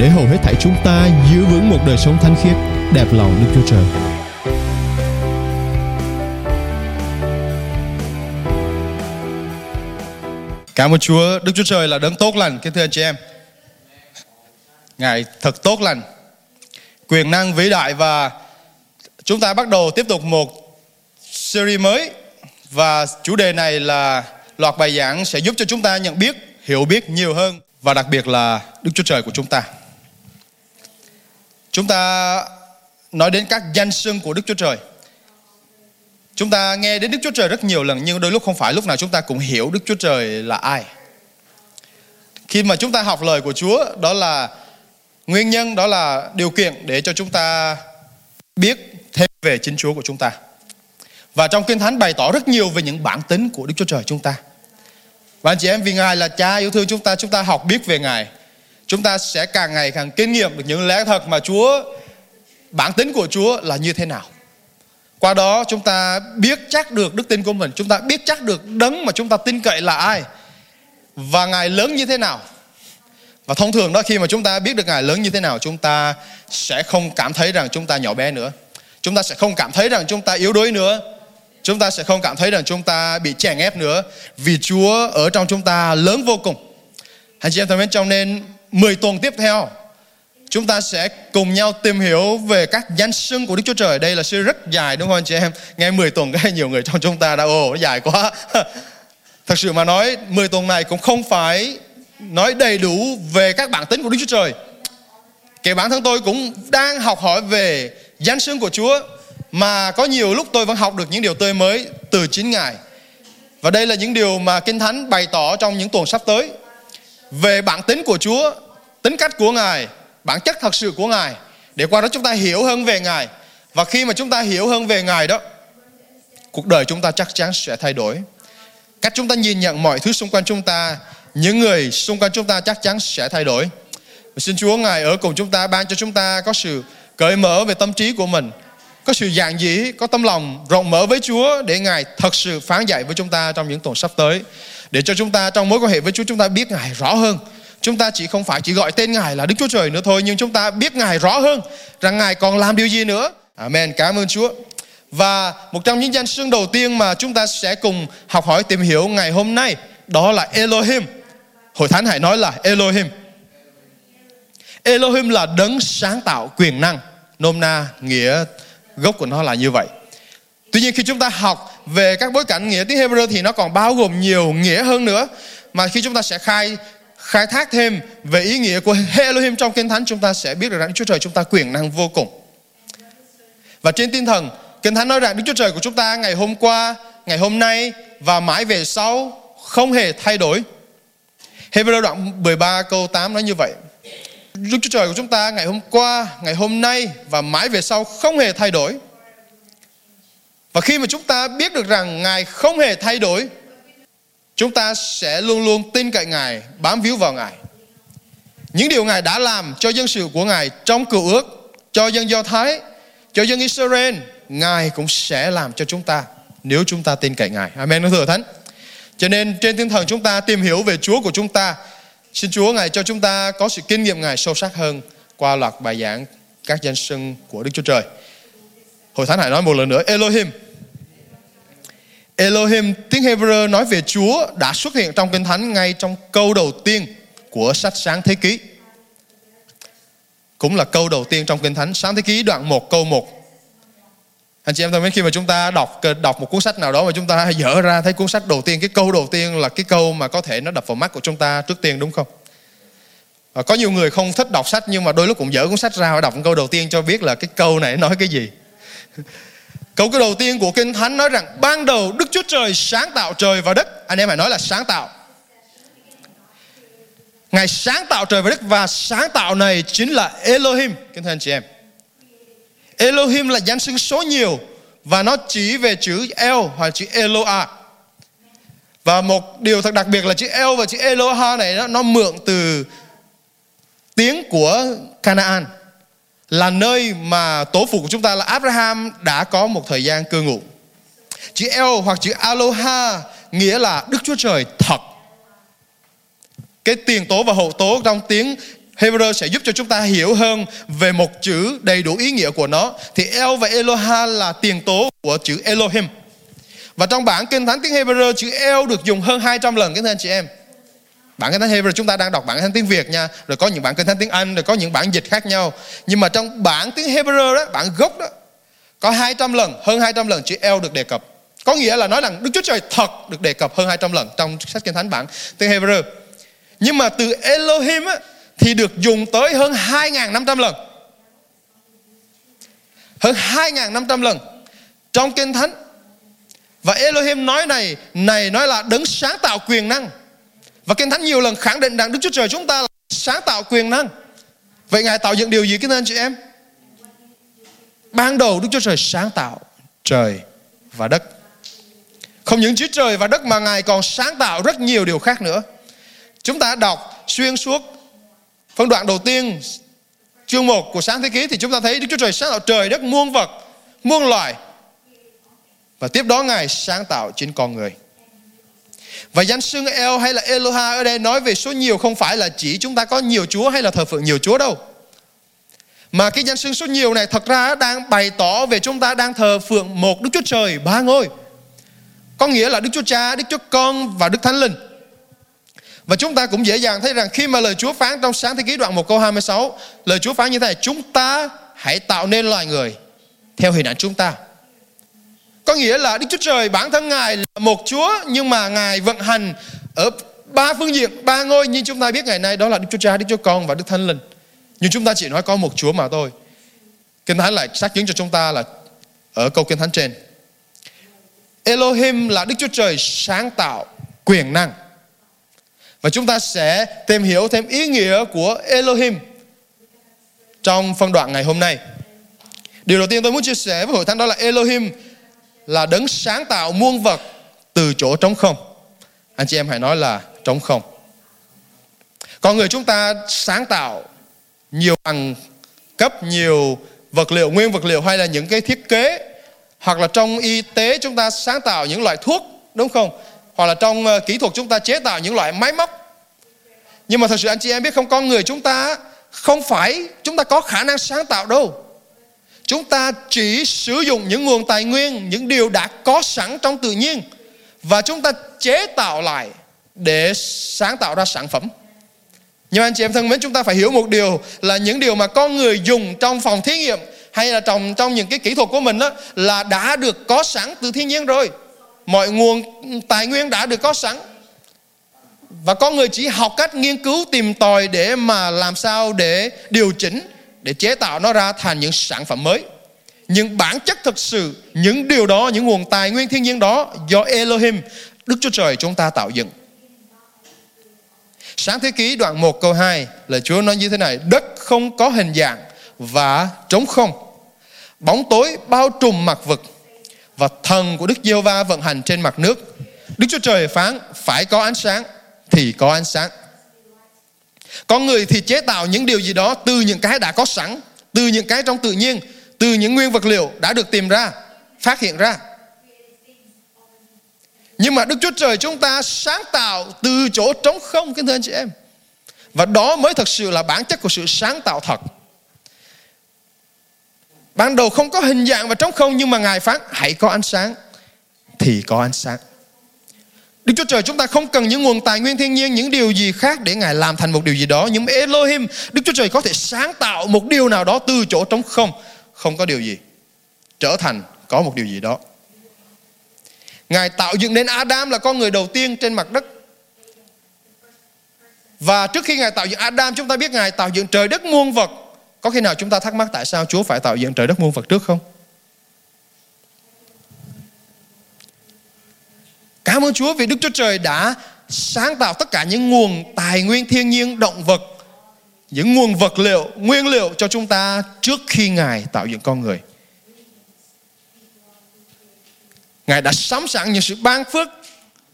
để hầu hết thảy chúng ta giữ vững một đời sống thánh khiết, đẹp lòng Đức Chúa Trời. Cảm ơn Chúa, Đức Chúa Trời là đấng tốt lành, kính thưa anh chị em. Ngài thật tốt lành, quyền năng vĩ đại và chúng ta bắt đầu tiếp tục một series mới và chủ đề này là loạt bài giảng sẽ giúp cho chúng ta nhận biết, hiểu biết nhiều hơn và đặc biệt là Đức Chúa Trời của chúng ta. Chúng ta nói đến các danh xưng của Đức Chúa Trời. Chúng ta nghe đến Đức Chúa Trời rất nhiều lần nhưng đôi lúc không phải lúc nào chúng ta cũng hiểu Đức Chúa Trời là ai. Khi mà chúng ta học lời của Chúa đó là nguyên nhân đó là điều kiện để cho chúng ta biết thêm về chính Chúa của chúng ta. Và trong Kinh Thánh bày tỏ rất nhiều về những bản tính của Đức Chúa Trời chúng ta. Và anh chị em vì Ngài là cha yêu thương chúng ta, chúng ta học biết về Ngài. Chúng ta sẽ càng ngày càng kinh nghiệm được những lẽ thật mà Chúa, bản tính của Chúa là như thế nào. Qua đó chúng ta biết chắc được đức tin của mình, chúng ta biết chắc được đấng mà chúng ta tin cậy là ai và Ngài lớn như thế nào. Và thông thường đó khi mà chúng ta biết được Ngài lớn như thế nào, chúng ta sẽ không cảm thấy rằng chúng ta nhỏ bé nữa. Chúng ta sẽ không cảm thấy rằng chúng ta yếu đuối nữa. Chúng ta sẽ không cảm thấy rằng chúng ta bị chèn ép nữa vì Chúa ở trong chúng ta lớn vô cùng. Anh chị em thân mến, trong nên 10 tuần tiếp theo, chúng ta sẽ cùng nhau tìm hiểu về các danh xưng của Đức Chúa Trời. Đây là sự rất dài, đúng không anh chị em? Nghe 10 tuần cái nhiều người trong chúng ta đã, ồ, nó dài quá. Thật sự mà nói 10 tuần này cũng không phải nói đầy đủ về các bản tính của Đức Chúa Trời. Kể bản thân tôi cũng đang học hỏi về danh xưng của Chúa, mà có nhiều lúc tôi vẫn học được những điều tươi mới từ chính Ngài. Và đây là những điều mà Kinh Thánh bày tỏ trong những tuần sắp tới về bản tính của Chúa, tính cách của Ngài, bản chất thật sự của Ngài để qua đó chúng ta hiểu hơn về Ngài. Và khi mà chúng ta hiểu hơn về Ngài đó, cuộc đời chúng ta chắc chắn sẽ thay đổi. Cách chúng ta nhìn nhận mọi thứ xung quanh chúng ta, những người xung quanh chúng ta chắc chắn sẽ thay đổi. Và xin Chúa Ngài ở cùng chúng ta ban cho chúng ta có sự cởi mở về tâm trí của mình, có sự dạng dĩ, có tâm lòng rộng mở với Chúa để Ngài thật sự phán dạy với chúng ta trong những tuần sắp tới để cho chúng ta trong mối quan hệ với Chúa, chúng ta biết Ngài rõ hơn. Chúng ta chỉ không phải chỉ gọi tên Ngài là Đức Chúa Trời nữa thôi, nhưng chúng ta biết Ngài rõ hơn rằng Ngài còn làm điều gì nữa. Amen. Cảm ơn Chúa. Và một trong những danh xưng đầu tiên mà chúng ta sẽ cùng học hỏi tìm hiểu ngày hôm nay, đó là Elohim. Hội Thánh hãy nói là Elohim. Elohim là đấng sáng tạo quyền năng. Nôm na, nghĩa gốc của nó là như vậy. Tuy nhiên khi chúng ta học về các bối cảnh nghĩa tiếng Hebrew thì nó còn bao gồm nhiều nghĩa hơn nữa. Mà khi chúng ta sẽ khai khai thác thêm về ý nghĩa của Elohim trong Kinh Thánh chúng ta sẽ biết được rằng đức Chúa Trời chúng ta quyền năng vô cùng. Và trên tinh thần Kinh Thánh nói rằng Đức Chúa Trời của chúng ta ngày hôm qua, ngày hôm nay và mãi về sau không hề thay đổi. Hebrew đoạn 13 câu 8 nói như vậy. Đức Chúa Trời của chúng ta ngày hôm qua, ngày hôm nay và mãi về sau không hề thay đổi. Và khi mà chúng ta biết được rằng Ngài không hề thay đổi, chúng ta sẽ luôn luôn tin cậy Ngài, bám víu vào Ngài. Những điều Ngài đã làm cho dân sự của Ngài trong cựu ước, cho dân Do Thái, cho dân Israel, Ngài cũng sẽ làm cho chúng ta nếu chúng ta tin cậy Ngài. Amen, nó thừa thánh. Cho nên trên tinh thần chúng ta tìm hiểu về Chúa của chúng ta. Xin Chúa Ngài cho chúng ta có sự kinh nghiệm Ngài sâu sắc hơn qua loạt bài giảng các danh xưng của Đức Chúa Trời. Hội Thánh hãy nói một lần nữa Elohim Elohim, tiếng Hebrew nói về Chúa đã xuất hiện trong Kinh Thánh ngay trong câu đầu tiên của sách Sáng Thế Ký. Cũng là câu đầu tiên trong Kinh Thánh Sáng Thế Ký đoạn 1 câu 1. Anh chị em thân mến, khi mà chúng ta đọc đọc một cuốn sách nào đó mà chúng ta dở ra thấy cuốn sách đầu tiên, cái câu đầu tiên là cái câu mà có thể nó đập vào mắt của chúng ta trước tiên, đúng không? Và có nhiều người không thích đọc sách nhưng mà đôi lúc cũng dở cuốn sách ra và đọc câu đầu tiên cho biết là cái câu này nói cái gì. Câu cái đầu tiên của Kinh Thánh nói rằng ban đầu Đức Chúa Trời sáng tạo trời và đất. Anh em phải nói là sáng tạo. Ngài sáng tạo trời và đất và sáng tạo này chính là Elohim. Kính thưa anh chị em. Elohim là danh xưng số nhiều và nó chỉ về chữ El hoặc chữ Eloa. Và một điều thật đặc biệt là chữ El và chữ Eloha này nó, nó mượn từ tiếng của Canaan là nơi mà tổ phụ của chúng ta là Abraham đã có một thời gian cư ngụ. Chữ El hoặc chữ Aloha nghĩa là Đức Chúa Trời thật. Cái tiền tố và hậu tố trong tiếng Hebrew sẽ giúp cho chúng ta hiểu hơn về một chữ đầy đủ ý nghĩa của nó. Thì El và Eloha là tiền tố của chữ Elohim. Và trong bản kinh thánh tiếng Hebrew, chữ El được dùng hơn 200 lần các anh chị em. Bản kinh thánh Hebrew chúng ta đang đọc bản kinh thánh tiếng Việt nha, rồi có những bản kinh thánh tiếng Anh, rồi có những bản dịch khác nhau. Nhưng mà trong bản tiếng Hebrew đó, bản gốc đó có 200 lần, hơn 200 lần chữ El được đề cập. Có nghĩa là nói rằng Đức Chúa Trời thật được đề cập hơn 200 lần trong sách kinh thánh bản tiếng Hebrew. Nhưng mà từ Elohim á, thì được dùng tới hơn 2.500 lần. Hơn 2.500 lần trong kinh thánh và Elohim nói này, này nói là đấng sáng tạo quyền năng. Và Kinh Thánh nhiều lần khẳng định rằng Đức Chúa Trời chúng ta là sáng tạo quyền năng. Vậy Ngài tạo dựng điều gì kính anh chị em? Ban đầu Đức Chúa Trời sáng tạo trời và đất. Không những chữ trời và đất mà Ngài còn sáng tạo rất nhiều điều khác nữa. Chúng ta đọc xuyên suốt phân đoạn đầu tiên chương 1 của sáng thế ký thì chúng ta thấy Đức Chúa Trời sáng tạo trời đất muôn vật, muôn loài và tiếp đó Ngài sáng tạo chính con người. Và danh xưng El hay là Eloha ở đây nói về số nhiều không phải là chỉ chúng ta có nhiều Chúa hay là thờ phượng nhiều Chúa đâu. Mà cái danh xưng số nhiều này thật ra đang bày tỏ về chúng ta đang thờ phượng một Đức Chúa Trời ba ngôi. Có nghĩa là Đức Chúa Cha, Đức Chúa Con và Đức Thánh Linh. Và chúng ta cũng dễ dàng thấy rằng khi mà lời Chúa phán trong sáng thế ký đoạn 1 câu 26, lời Chúa phán như thế này, chúng ta hãy tạo nên loài người theo hình ảnh chúng ta. Có nghĩa là Đức Chúa Trời bản thân Ngài là một Chúa nhưng mà Ngài vận hành ở ba phương diện, ba ngôi như chúng ta biết ngày nay đó là Đức Chúa Cha, Đức Chúa Con và Đức Thánh Linh. Nhưng chúng ta chỉ nói có một Chúa mà thôi. Kinh Thánh lại xác chứng cho chúng ta là ở câu Kinh Thánh trên. Elohim là Đức Chúa Trời sáng tạo quyền năng. Và chúng ta sẽ tìm hiểu thêm ý nghĩa của Elohim trong phân đoạn ngày hôm nay. Điều đầu tiên tôi muốn chia sẻ với hội thánh đó là Elohim là đấng sáng tạo muôn vật từ chỗ trống không. Anh chị em hãy nói là trống không. Con người chúng ta sáng tạo nhiều bằng cấp nhiều vật liệu, nguyên vật liệu hay là những cái thiết kế hoặc là trong y tế chúng ta sáng tạo những loại thuốc đúng không? Hoặc là trong ờ, kỹ thuật chúng ta chế tạo những loại máy móc. Nhưng mà thật sự anh chị em biết không con người chúng ta không phải chúng ta có khả năng sáng tạo đâu chúng ta chỉ sử dụng những nguồn tài nguyên, những điều đã có sẵn trong tự nhiên và chúng ta chế tạo lại để sáng tạo ra sản phẩm. Nhưng anh chị em thân mến, chúng ta phải hiểu một điều là những điều mà con người dùng trong phòng thí nghiệm hay là trong trong những cái kỹ thuật của mình đó là đã được có sẵn từ thiên nhiên rồi. Mọi nguồn tài nguyên đã được có sẵn. Và con người chỉ học cách nghiên cứu tìm tòi để mà làm sao để điều chỉnh để chế tạo nó ra thành những sản phẩm mới. Nhưng bản chất thực sự, những điều đó, những nguồn tài nguyên thiên nhiên đó do Elohim, Đức Chúa Trời chúng ta tạo dựng. Sáng thế ký đoạn 1 câu 2 là Chúa nói như thế này, Đất không có hình dạng và trống không. Bóng tối bao trùm mặt vực Và thần của Đức giê va vận hành trên mặt nước. Đức Chúa Trời phán, phải có ánh sáng Thì có ánh sáng con người thì chế tạo những điều gì đó từ những cái đã có sẵn, từ những cái trong tự nhiên, từ những nguyên vật liệu đã được tìm ra, phát hiện ra. Nhưng mà Đức Chúa Trời chúng ta sáng tạo từ chỗ trống không kính thưa anh chị em. Và đó mới thật sự là bản chất của sự sáng tạo thật. Ban đầu không có hình dạng và trống không nhưng mà Ngài phán hãy có ánh sáng thì có ánh sáng. Đức Chúa Trời chúng ta không cần những nguồn tài nguyên thiên nhiên, những điều gì khác để Ngài làm thành một điều gì đó. Nhưng Elohim, Đức Chúa Trời có thể sáng tạo một điều nào đó từ chỗ trống không. Không có điều gì. Trở thành có một điều gì đó. Ngài tạo dựng nên Adam là con người đầu tiên trên mặt đất. Và trước khi Ngài tạo dựng Adam, chúng ta biết Ngài tạo dựng trời đất muôn vật. Có khi nào chúng ta thắc mắc tại sao Chúa phải tạo dựng trời đất muôn vật trước không? Cảm ơn Chúa vì Đức Chúa Trời đã sáng tạo tất cả những nguồn tài nguyên thiên nhiên, động vật, những nguồn vật liệu, nguyên liệu cho chúng ta trước khi Ngài tạo dựng con người. Ngài đã sắm sẵn những sự ban phước,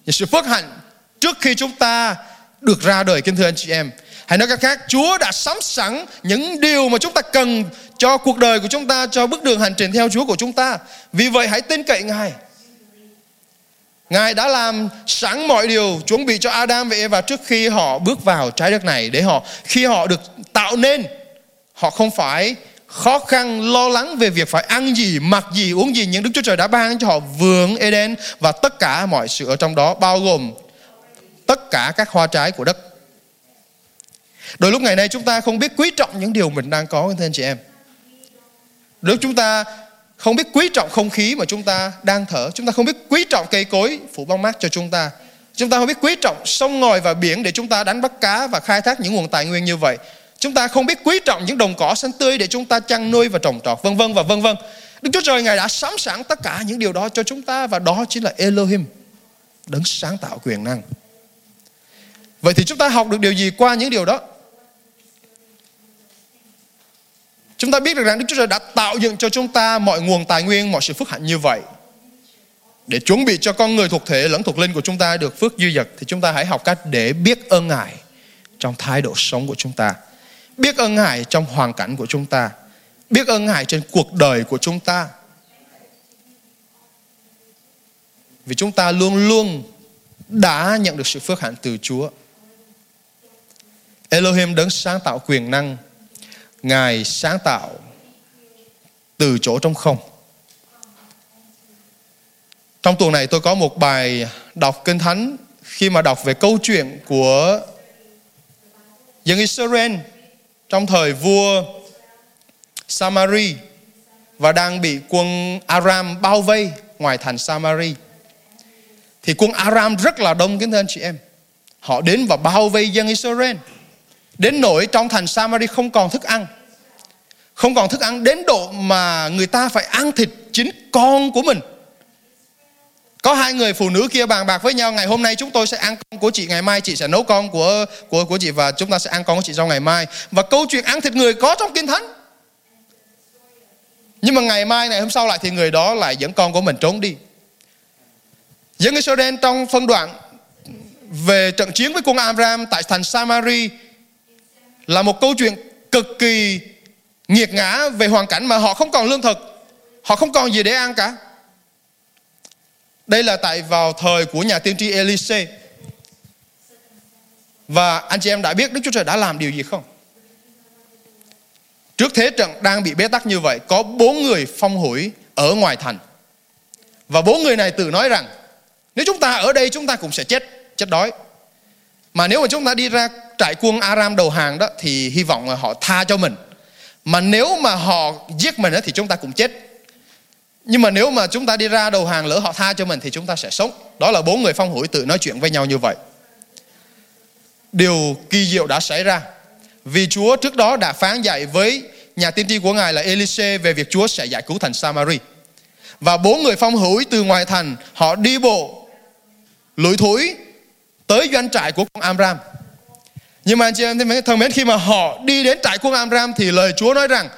những sự phước hạnh trước khi chúng ta được ra đời kính thưa anh chị em. Hãy nói cách khác, Chúa đã sắm sẵn những điều mà chúng ta cần cho cuộc đời của chúng ta, cho bước đường hành trình theo Chúa của chúng ta. Vì vậy hãy tin cậy Ngài. Ngài đã làm sẵn mọi điều chuẩn bị cho Adam và Eva trước khi họ bước vào trái đất này để họ, khi họ được tạo nên. Họ không phải khó khăn, lo lắng về việc phải ăn gì, mặc gì, uống gì nhưng Đức Chúa Trời đã ban cho họ vườn Eden và tất cả mọi sự ở trong đó, bao gồm tất cả các hoa trái của đất. Đôi lúc ngày nay chúng ta không biết quý trọng những điều mình đang có anh chị em. Đôi lúc chúng ta không biết quý trọng không khí mà chúng ta đang thở. Chúng ta không biết quý trọng cây cối phủ bóng mát cho chúng ta. Chúng ta không biết quý trọng sông ngòi và biển để chúng ta đánh bắt cá và khai thác những nguồn tài nguyên như vậy. Chúng ta không biết quý trọng những đồng cỏ xanh tươi để chúng ta chăn nuôi và trồng trọt, vân vân và vân vân. Đức Chúa Trời, Ngài đã sắm sẵn tất cả những điều đó cho chúng ta và đó chính là Elohim, đấng sáng tạo quyền năng. Vậy thì chúng ta học được điều gì qua những điều đó? Chúng ta biết được rằng Đức Chúa Trời đã tạo dựng cho chúng ta mọi nguồn tài nguyên, mọi sự phước hạnh như vậy. Để chuẩn bị cho con người thuộc thể lẫn thuộc linh của chúng ta được phước dư dật thì chúng ta hãy học cách để biết ơn Ngài trong thái độ sống của chúng ta. Biết ơn Ngài trong hoàn cảnh của chúng ta. Biết ơn Ngài trên cuộc đời của chúng ta. Vì chúng ta luôn luôn đã nhận được sự phước hạnh từ Chúa. Elohim đấng sáng tạo quyền năng Ngài sáng tạo từ chỗ trong không. Trong tuần này tôi có một bài đọc kinh thánh khi mà đọc về câu chuyện của dân Israel trong thời vua Samari và đang bị quân Aram bao vây ngoài thành Samari. Thì quân Aram rất là đông kính thưa anh chị em. Họ đến và bao vây dân Israel. Đến nỗi trong thành Samari không còn thức ăn. Không còn thức ăn đến độ mà người ta phải ăn thịt chính con của mình. Có hai người phụ nữ kia bàn bạc với nhau, ngày hôm nay chúng tôi sẽ ăn con của chị, ngày mai chị sẽ nấu con của của của chị và chúng ta sẽ ăn con của chị sau ngày mai. Và câu chuyện ăn thịt người có trong kinh thánh. Nhưng mà ngày mai ngày hôm sau lại thì người đó lại dẫn con của mình trốn đi. Dân Israel trong phân đoạn về trận chiến với quân Amram tại thành Samari là một câu chuyện cực kỳ nghiệt ngã về hoàn cảnh mà họ không còn lương thực, họ không còn gì để ăn cả. Đây là tại vào thời của nhà tiên tri Elise và anh chị em đã biết Đức Chúa Trời đã làm điều gì không? Trước thế trận đang bị bế tắc như vậy, có bốn người phong hủi ở ngoài thành. Và bốn người này tự nói rằng, nếu chúng ta ở đây, chúng ta cũng sẽ chết chết đói mà nếu mà chúng ta đi ra trại quân Aram đầu hàng đó thì hy vọng là họ tha cho mình. Mà nếu mà họ giết mình đó, thì chúng ta cũng chết. Nhưng mà nếu mà chúng ta đi ra đầu hàng lỡ họ tha cho mình thì chúng ta sẽ sống. Đó là bốn người phong hủi tự nói chuyện với nhau như vậy. Điều kỳ diệu đã xảy ra. Vì Chúa trước đó đã phán dạy với nhà tiên tri của Ngài là Elise về việc Chúa sẽ giải cứu thành Samari. Và bốn người phong hủi từ ngoài thành, họ đi bộ, lủi thủi tới doanh trại của con Amram. Nhưng mà anh chị em thân mến khi mà họ đi đến trại quân Amram thì lời Chúa nói rằng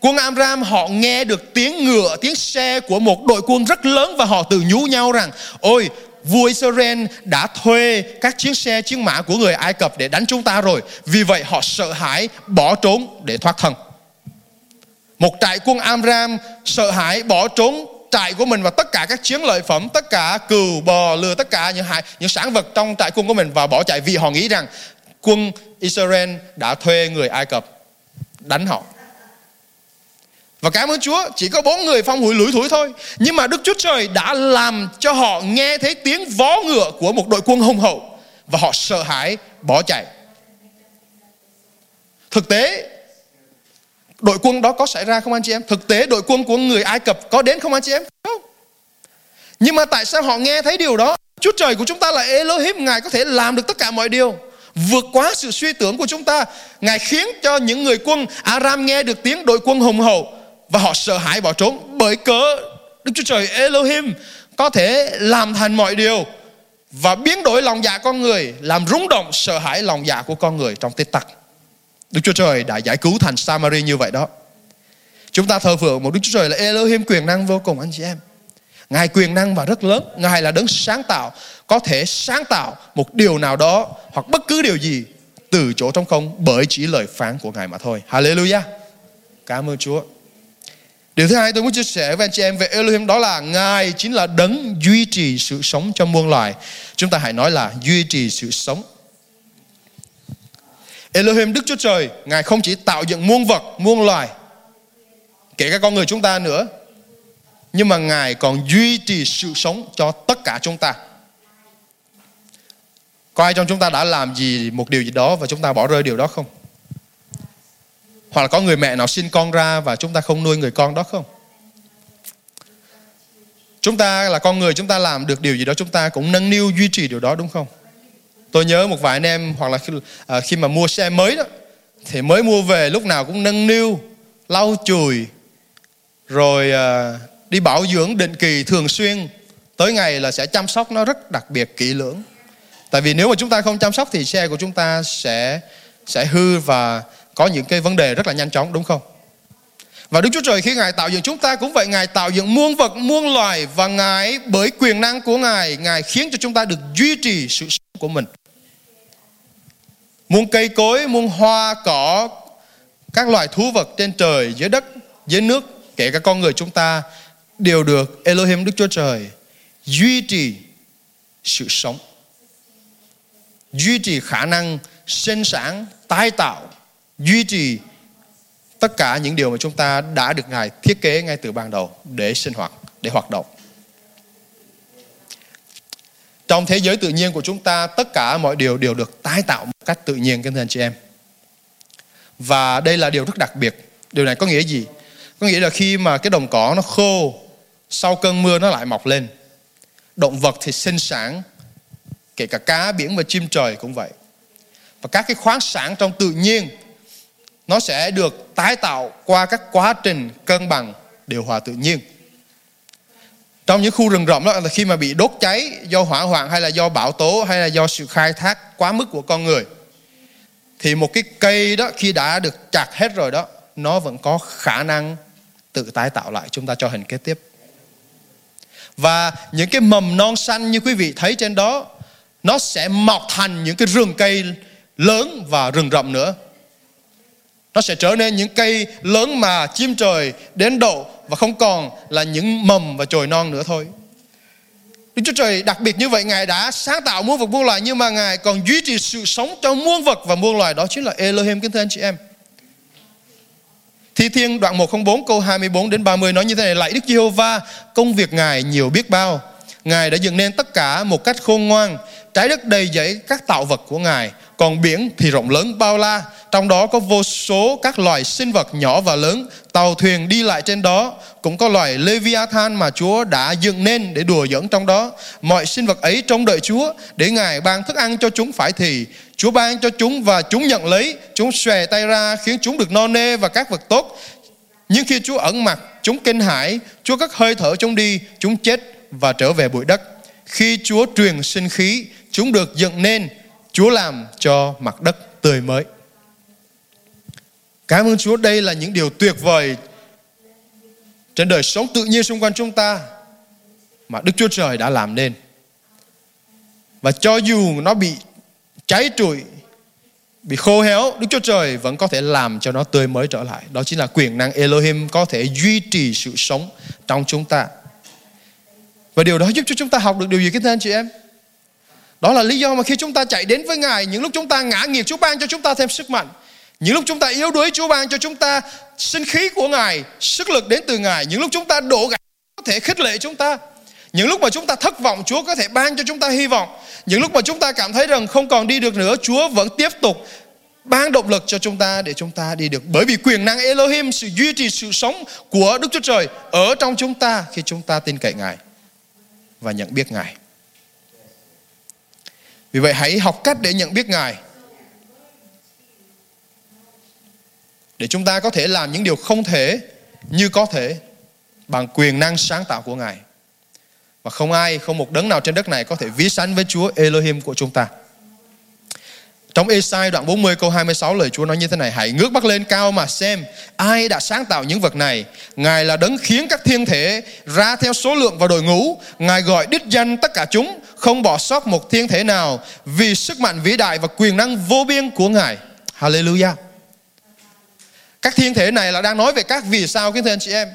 quân Amram họ nghe được tiếng ngựa, tiếng xe của một đội quân rất lớn và họ tự nhú nhau rằng ôi vua Israel đã thuê các chiến xe chiến mã của người Ai Cập để đánh chúng ta rồi. Vì vậy họ sợ hãi bỏ trốn để thoát thân. Một trại quân Amram sợ hãi bỏ trốn trại của mình và tất cả các chiến lợi phẩm, tất cả cừu, bò, lừa, tất cả những hại, những sản vật trong trại quân của mình và bỏ chạy vì họ nghĩ rằng quân Israel đã thuê người Ai Cập đánh họ. Và cảm ơn Chúa, chỉ có bốn người phong hủi lủi thủi thôi. Nhưng mà Đức Chúa Trời đã làm cho họ nghe thấy tiếng vó ngựa của một đội quân hùng hậu. Và họ sợ hãi bỏ chạy. Thực tế, đội quân đó có xảy ra không anh chị em? Thực tế đội quân của người Ai Cập có đến không anh chị em? Không. Nhưng mà tại sao họ nghe thấy điều đó? Chúa Trời của chúng ta là Elohim, Ngài có thể làm được tất cả mọi điều vượt quá sự suy tưởng của chúng ta. Ngài khiến cho những người quân Aram nghe được tiếng đội quân hùng hậu và họ sợ hãi bỏ trốn bởi cớ Đức Chúa Trời Elohim có thể làm thành mọi điều và biến đổi lòng dạ con người, làm rung động sợ hãi lòng dạ của con người trong tích tắc. Đức Chúa Trời đã giải cứu thành Samari như vậy đó. Chúng ta thờ phượng một Đức Chúa Trời là Elohim quyền năng vô cùng anh chị em. Ngài quyền năng và rất lớn. Ngài là đấng sáng tạo, có thể sáng tạo một điều nào đó hoặc bất cứ điều gì từ chỗ trong không bởi chỉ lời phán của Ngài mà thôi. Hallelujah. Cảm ơn Chúa. Điều thứ hai tôi muốn chia sẻ với anh chị em về Elohim đó là Ngài chính là đấng duy trì sự sống cho muôn loài. Chúng ta hãy nói là duy trì sự sống. Elohim Đức Chúa Trời, Ngài không chỉ tạo dựng muôn vật, muôn loài, kể cả con người chúng ta nữa, nhưng mà Ngài còn duy trì sự sống cho tất cả chúng ta. Có ai trong chúng ta đã làm gì một điều gì đó và chúng ta bỏ rơi điều đó không? Hoặc là có người mẹ nào sinh con ra và chúng ta không nuôi người con đó không? Chúng ta là con người chúng ta làm được điều gì đó chúng ta cũng nâng niu duy trì điều đó đúng không? Tôi nhớ một vài anh em hoặc là khi, à, khi mà mua xe mới đó thì mới mua về lúc nào cũng nâng niu, lau chùi rồi à, đi bảo dưỡng định kỳ thường xuyên tới ngày là sẽ chăm sóc nó rất đặc biệt kỹ lưỡng. Tại vì nếu mà chúng ta không chăm sóc thì xe của chúng ta sẽ sẽ hư và có những cái vấn đề rất là nhanh chóng đúng không? Và Đức Chúa Trời khi Ngài tạo dựng chúng ta cũng vậy Ngài tạo dựng muôn vật, muôn loài Và Ngài bởi quyền năng của Ngài Ngài khiến cho chúng ta được duy trì sự sống của mình Muôn cây cối, muôn hoa, cỏ Các loài thú vật trên trời, dưới đất, dưới nước Kể cả con người chúng ta Đều được Elohim Đức Chúa Trời Duy trì sự sống Duy trì khả năng sinh sản, tái tạo duy trì tất cả những điều mà chúng ta đã được Ngài thiết kế ngay từ ban đầu để sinh hoạt, để hoạt động. Trong thế giới tự nhiên của chúng ta, tất cả mọi điều đều được tái tạo một cách tự nhiên, các anh chị em. Và đây là điều rất đặc biệt. Điều này có nghĩa gì? Có nghĩa là khi mà cái đồng cỏ nó khô, sau cơn mưa nó lại mọc lên. Động vật thì sinh sản, kể cả cá, biển và chim trời cũng vậy. Và các cái khoáng sản trong tự nhiên nó sẽ được tái tạo qua các quá trình cân bằng điều hòa tự nhiên trong những khu rừng rộng đó, là khi mà bị đốt cháy do hỏa hoạn hay là do bão tố hay là do sự khai thác quá mức của con người, thì một cái cây đó khi đã được chặt hết rồi đó, nó vẫn có khả năng tự tái tạo lại. Chúng ta cho hình kế tiếp. Và những cái mầm non xanh như quý vị thấy trên đó, nó sẽ mọc thành những cái rừng cây lớn và rừng rậm nữa. Nó sẽ trở nên những cây lớn mà chim trời đến độ và không còn là những mầm và chồi non nữa thôi. Đức Chúa Trời đặc biệt như vậy, Ngài đã sáng tạo muôn vật muôn loài, nhưng mà Ngài còn duy trì sự sống cho muôn vật và muôn loài, đó chính là Elohim kính thưa anh chị em. Thi Thiên đoạn 104 câu 24 đến 30 nói như thế này, Lạy Đức Giê-hô-va, công việc Ngài nhiều biết bao Ngài đã dựng nên tất cả một cách khôn ngoan, Trái đất đầy dẫy các tạo vật của Ngài còn biển thì rộng lớn bao la trong đó có vô số các loài sinh vật nhỏ và lớn, tàu thuyền đi lại trên đó, cũng có loài Leviathan mà Chúa đã dựng nên để đùa giỡn trong đó. Mọi sinh vật ấy trông đợi Chúa để Ngài ban thức ăn cho chúng phải thì. Chúa ban cho chúng và chúng nhận lấy, chúng xòe tay ra khiến chúng được no nê và các vật tốt. Nhưng khi Chúa ẩn mặt, chúng kinh hãi, Chúa cất hơi thở chúng đi, chúng chết và trở về bụi đất. Khi Chúa truyền sinh khí, chúng được dựng nên, Chúa làm cho mặt đất tươi mới. Cảm ơn Chúa đây là những điều tuyệt vời trên đời sống tự nhiên xung quanh chúng ta mà Đức Chúa Trời đã làm nên. Và cho dù nó bị cháy trụi, bị khô héo, Đức Chúa Trời vẫn có thể làm cho nó tươi mới trở lại. Đó chính là quyền năng Elohim có thể duy trì sự sống trong chúng ta. Và điều đó giúp cho chúng ta học được điều gì kính thưa anh chị em? Đó là lý do mà khi chúng ta chạy đến với Ngài, những lúc chúng ta ngã nghiệt, Chúa ban cho chúng ta thêm sức mạnh. Những lúc chúng ta yếu đuối Chúa ban cho chúng ta sinh khí của Ngài, sức lực đến từ Ngài. Những lúc chúng ta đổ gãy có thể khích lệ chúng ta. Những lúc mà chúng ta thất vọng Chúa có thể ban cho chúng ta hy vọng. Những lúc mà chúng ta cảm thấy rằng không còn đi được nữa Chúa vẫn tiếp tục ban động lực cho chúng ta để chúng ta đi được. Bởi vì quyền năng Elohim, sự duy trì sự sống của Đức Chúa Trời ở trong chúng ta khi chúng ta tin cậy Ngài và nhận biết Ngài. Vì vậy hãy học cách để nhận biết Ngài để chúng ta có thể làm những điều không thể như có thể bằng quyền năng sáng tạo của Ngài. Và không ai, không một đấng nào trên đất này có thể ví sánh với Chúa Elohim của chúng ta. Trong Esai đoạn 40 câu 26 lời Chúa nói như thế này, Hãy ngước mắt lên cao mà xem Ai đã sáng tạo những vật này. Ngài là đấng khiến các thiên thể ra theo số lượng và đội ngũ. Ngài gọi đích danh tất cả chúng, Không bỏ sót một thiên thể nào Vì sức mạnh vĩ đại và quyền năng vô biên của Ngài. Hallelujah. Các thiên thể này là đang nói về các vì sao, kính thưa anh chị em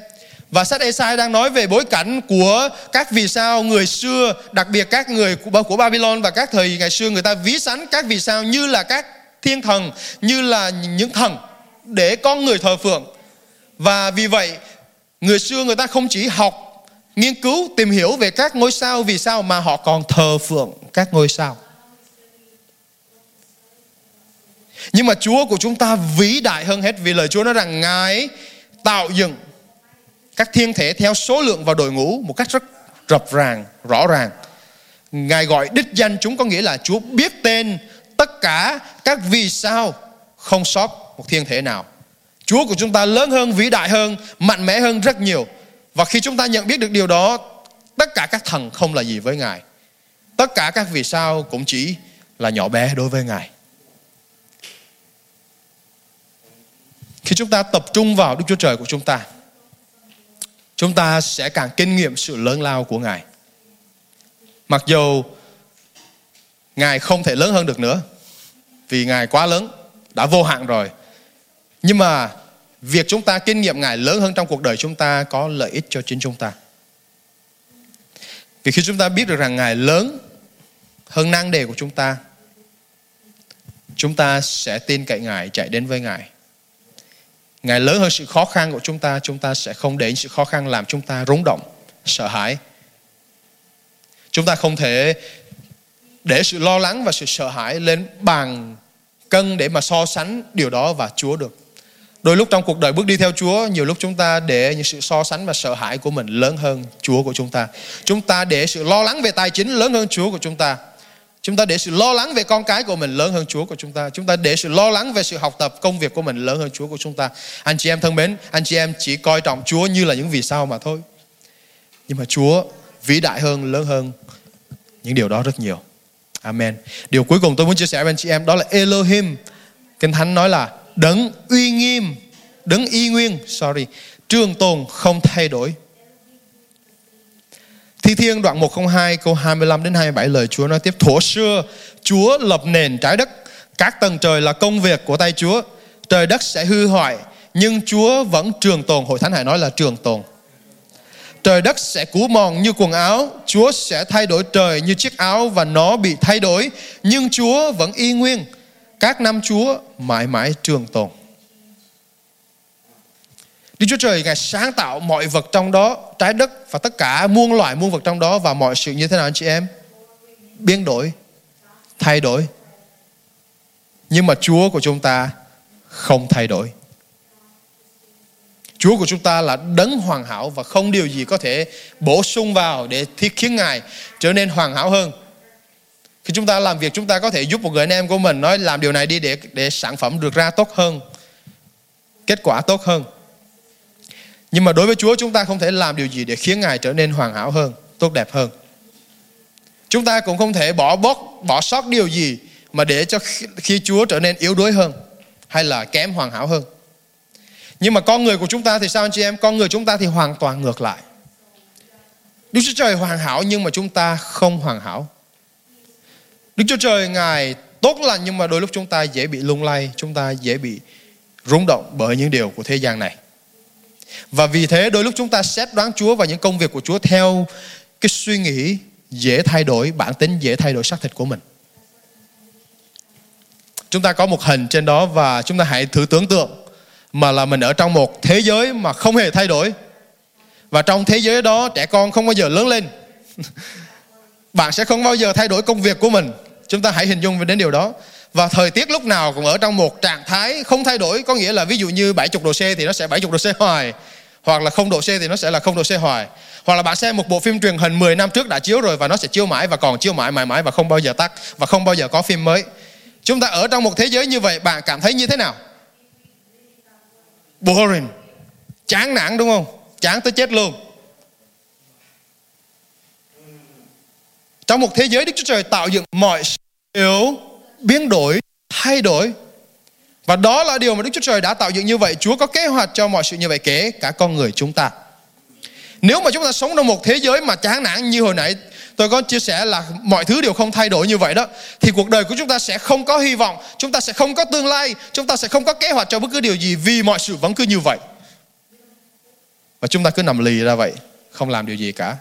và sách Esai đang nói về bối cảnh của các vì sao người xưa, đặc biệt các người của, của Babylon và các thời ngày xưa người ta ví sánh các vì sao như là các thiên thần, như là những thần để con người thờ phượng. Và vì vậy, người xưa người ta không chỉ học, nghiên cứu, tìm hiểu về các ngôi sao vì sao mà họ còn thờ phượng các ngôi sao. Nhưng mà Chúa của chúng ta vĩ đại hơn hết vì lời Chúa nói rằng Ngài tạo dựng các thiên thể theo số lượng và đội ngũ một cách rất rập ràng, rõ ràng. Ngài gọi đích danh chúng có nghĩa là Chúa biết tên tất cả các vì sao không sót một thiên thể nào. Chúa của chúng ta lớn hơn, vĩ đại hơn, mạnh mẽ hơn rất nhiều. Và khi chúng ta nhận biết được điều đó, tất cả các thần không là gì với Ngài. Tất cả các vì sao cũng chỉ là nhỏ bé đối với Ngài. Khi chúng ta tập trung vào Đức Chúa Trời của chúng ta, chúng ta sẽ càng kinh nghiệm sự lớn lao của Ngài. Mặc dù Ngài không thể lớn hơn được nữa vì Ngài quá lớn, đã vô hạn rồi. Nhưng mà việc chúng ta kinh nghiệm Ngài lớn hơn trong cuộc đời chúng ta có lợi ích cho chính chúng ta. Vì khi chúng ta biết được rằng Ngài lớn hơn năng đề của chúng ta, chúng ta sẽ tin cậy Ngài, chạy đến với Ngài. Ngài lớn hơn sự khó khăn của chúng ta, chúng ta sẽ không để sự khó khăn làm chúng ta rúng động, sợ hãi. Chúng ta không thể để sự lo lắng và sự sợ hãi lên bàn cân để mà so sánh điều đó và Chúa được. Đôi lúc trong cuộc đời bước đi theo Chúa, nhiều lúc chúng ta để những sự so sánh và sợ hãi của mình lớn hơn Chúa của chúng ta. Chúng ta để sự lo lắng về tài chính lớn hơn Chúa của chúng ta. Chúng ta để sự lo lắng về con cái của mình lớn hơn Chúa của chúng ta. Chúng ta để sự lo lắng về sự học tập, công việc của mình lớn hơn Chúa của chúng ta. Anh chị em thân mến, anh chị em chỉ coi trọng Chúa như là những vì sao mà thôi. Nhưng mà Chúa vĩ đại hơn, lớn hơn những điều đó rất nhiều. Amen. Điều cuối cùng tôi muốn chia sẻ với anh chị em đó là Elohim. Kinh Thánh nói là đấng uy nghiêm, đấng y nguyên, sorry, trường tồn không thay đổi Thi Thiên đoạn 102 câu 25 đến 27 lời Chúa nói tiếp. Thổ xưa, Chúa lập nền trái đất. Các tầng trời là công việc của tay Chúa. Trời đất sẽ hư hoại, Nhưng Chúa vẫn trường tồn. Hội Thánh Hải nói là trường tồn. Trời đất sẽ cũ mòn như quần áo. Chúa sẽ thay đổi trời như chiếc áo Và nó bị thay đổi, Nhưng Chúa vẫn y nguyên. Các năm Chúa mãi mãi trường tồn. Đức Chúa Trời Ngài sáng tạo mọi vật trong đó, trái đất và tất cả muôn loài muôn vật trong đó và mọi sự như thế nào anh chị em? Biến đổi, thay đổi. Nhưng mà Chúa của chúng ta không thay đổi. Chúa của chúng ta là đấng hoàn hảo và không điều gì có thể bổ sung vào để thiết khiến Ngài trở nên hoàn hảo hơn. Khi chúng ta làm việc chúng ta có thể giúp một người anh em của mình nói làm điều này đi để để sản phẩm được ra tốt hơn. Kết quả tốt hơn. Nhưng mà đối với Chúa chúng ta không thể làm điều gì để khiến Ngài trở nên hoàn hảo hơn, tốt đẹp hơn. Chúng ta cũng không thể bỏ bớt, bỏ sót điều gì mà để cho khi Chúa trở nên yếu đuối hơn hay là kém hoàn hảo hơn. Nhưng mà con người của chúng ta thì sao anh chị em? Con người chúng ta thì hoàn toàn ngược lại. Đức Chúa Trời hoàn hảo nhưng mà chúng ta không hoàn hảo. Đức Chúa Trời Ngài tốt lành nhưng mà đôi lúc chúng ta dễ bị lung lay, chúng ta dễ bị rung động bởi những điều của thế gian này. Và vì thế đôi lúc chúng ta xét đoán Chúa và những công việc của Chúa theo cái suy nghĩ dễ thay đổi, bản tính dễ thay đổi xác thịt của mình. Chúng ta có một hình trên đó và chúng ta hãy thử tưởng tượng mà là mình ở trong một thế giới mà không hề thay đổi. Và trong thế giới đó trẻ con không bao giờ lớn lên. Bạn sẽ không bao giờ thay đổi công việc của mình. Chúng ta hãy hình dung đến điều đó và thời tiết lúc nào cũng ở trong một trạng thái không thay đổi. Có nghĩa là ví dụ như 70 độ C thì nó sẽ 70 độ C hoài, hoặc là không độ C thì nó sẽ là không độ C hoài. Hoặc là bạn xem một bộ phim truyền hình 10 năm trước đã chiếu rồi và nó sẽ chiếu mãi và còn chiếu mãi mãi mãi và không bao giờ tắt và không bao giờ có phim mới. Chúng ta ở trong một thế giới như vậy, bạn cảm thấy như thế nào? Boring. Chán nản, đúng không? Chán tới chết luôn. Trong một thế giới Đức Chúa Trời tạo dựng mọi sự biến đổi thay đổi. Và đó là điều mà Đức Chúa Trời đã tạo dựng như vậy. Chúa có kế hoạch cho mọi sự như vậy kể cả con người chúng ta. Nếu mà chúng ta sống trong một thế giới mà chán nản như hồi nãy tôi có chia sẻ là mọi thứ đều không thay đổi như vậy đó thì cuộc đời của chúng ta sẽ không có hy vọng, chúng ta sẽ không có tương lai, chúng ta sẽ không có kế hoạch cho bất cứ điều gì vì mọi sự vẫn cứ như vậy. Và chúng ta cứ nằm lì ra vậy, không làm điều gì cả.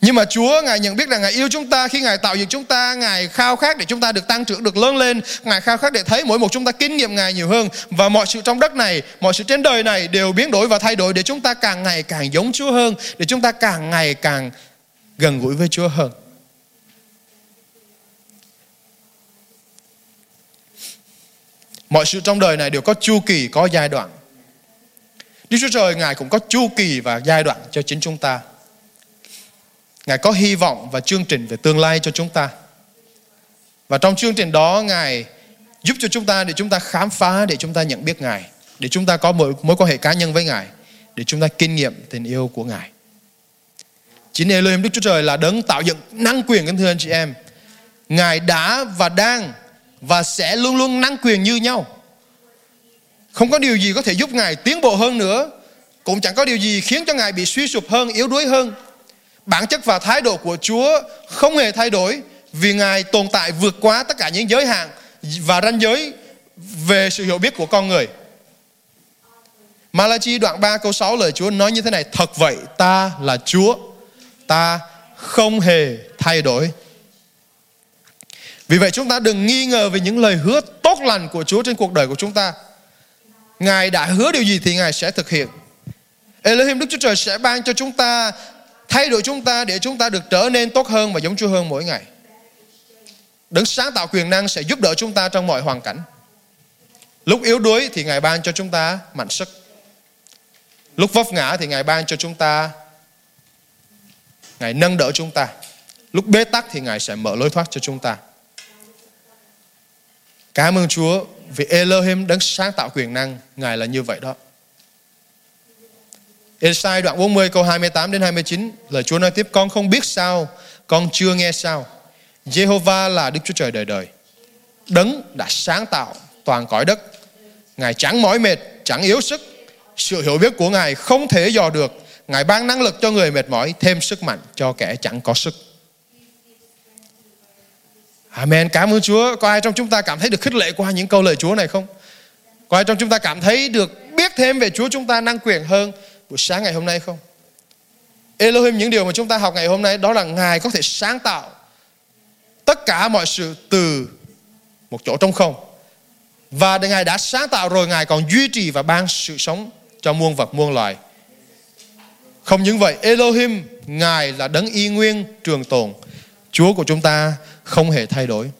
Nhưng mà Chúa Ngài nhận biết rằng Ngài yêu chúng ta khi Ngài tạo dựng chúng ta, Ngài khao khát để chúng ta được tăng trưởng, được lớn lên, Ngài khao khát để thấy mỗi một chúng ta kinh nghiệm Ngài nhiều hơn và mọi sự trong đất này, mọi sự trên đời này đều biến đổi và thay đổi để chúng ta càng ngày càng giống Chúa hơn, để chúng ta càng ngày càng gần gũi với Chúa hơn. Mọi sự trong đời này đều có chu kỳ, có giai đoạn. Đức Chúa Trời Ngài cũng có chu kỳ và giai đoạn cho chính chúng ta. Ngài có hy vọng và chương trình về tương lai cho chúng ta. Và trong chương trình đó Ngài giúp cho chúng ta để chúng ta khám phá, để chúng ta nhận biết Ngài, để chúng ta có mối, mối quan hệ cá nhân với Ngài, để chúng ta kinh nghiệm tình yêu của Ngài. Chính Elohim Đức Chúa Trời là đấng tạo dựng năng quyền kính thưa anh chị em. Ngài đã và đang và sẽ luôn luôn năng quyền như nhau. Không có điều gì có thể giúp Ngài tiến bộ hơn nữa. Cũng chẳng có điều gì khiến cho Ngài bị suy sụp hơn, yếu đuối hơn. Bản chất và thái độ của Chúa không hề thay đổi vì Ngài tồn tại vượt qua tất cả những giới hạn và ranh giới về sự hiểu biết của con người. Malachi đoạn 3 câu 6 lời Chúa nói như thế này, Thật vậy, ta là Chúa. Ta không hề thay đổi. Vì vậy chúng ta đừng nghi ngờ về những lời hứa tốt lành của Chúa trên cuộc đời của chúng ta. Ngài đã hứa điều gì thì Ngài sẽ thực hiện. Elohim, Đức Chúa Trời sẽ ban cho chúng ta thay đổi chúng ta để chúng ta được trở nên tốt hơn và giống Chúa hơn mỗi ngày. Đấng sáng tạo quyền năng sẽ giúp đỡ chúng ta trong mọi hoàn cảnh. Lúc yếu đuối thì Ngài ban cho chúng ta mạnh sức. Lúc vấp ngã thì Ngài ban cho chúng ta, Ngài nâng đỡ chúng ta. Lúc bế tắc thì Ngài sẽ mở lối thoát cho chúng ta. Cảm ơn Chúa vì Elohim đấng sáng tạo quyền năng, Ngài là như vậy đó. Esai đoạn 40 câu 28 đến 29 Lời Chúa nói tiếp, Con không biết sao, Con chưa nghe sao. Jehovah là Đức Chúa Trời đời đời. Đấng đã sáng tạo toàn cõi đất. Ngài chẳng mỏi mệt, Chẳng yếu sức. Sự hiểu biết của Ngài không thể dò được. Ngài ban năng lực cho người mệt mỏi, Thêm sức mạnh cho kẻ chẳng có sức. Amen. Cảm ơn Chúa. Có ai trong chúng ta cảm thấy được khích lệ qua những câu lời Chúa này không? Có ai trong chúng ta cảm thấy được biết thêm về Chúa chúng ta năng quyền hơn buổi sáng ngày hôm nay không? Elohim những điều mà chúng ta học ngày hôm nay đó là Ngài có thể sáng tạo tất cả mọi sự từ một chỗ trong không. Và Ngài đã sáng tạo rồi Ngài còn duy trì và ban sự sống cho muôn vật muôn loài. Không những vậy, Elohim Ngài là đấng y nguyên trường tồn. Chúa của chúng ta không hề thay đổi.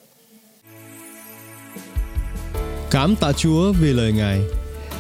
Cảm tạ Chúa vì lời Ngài.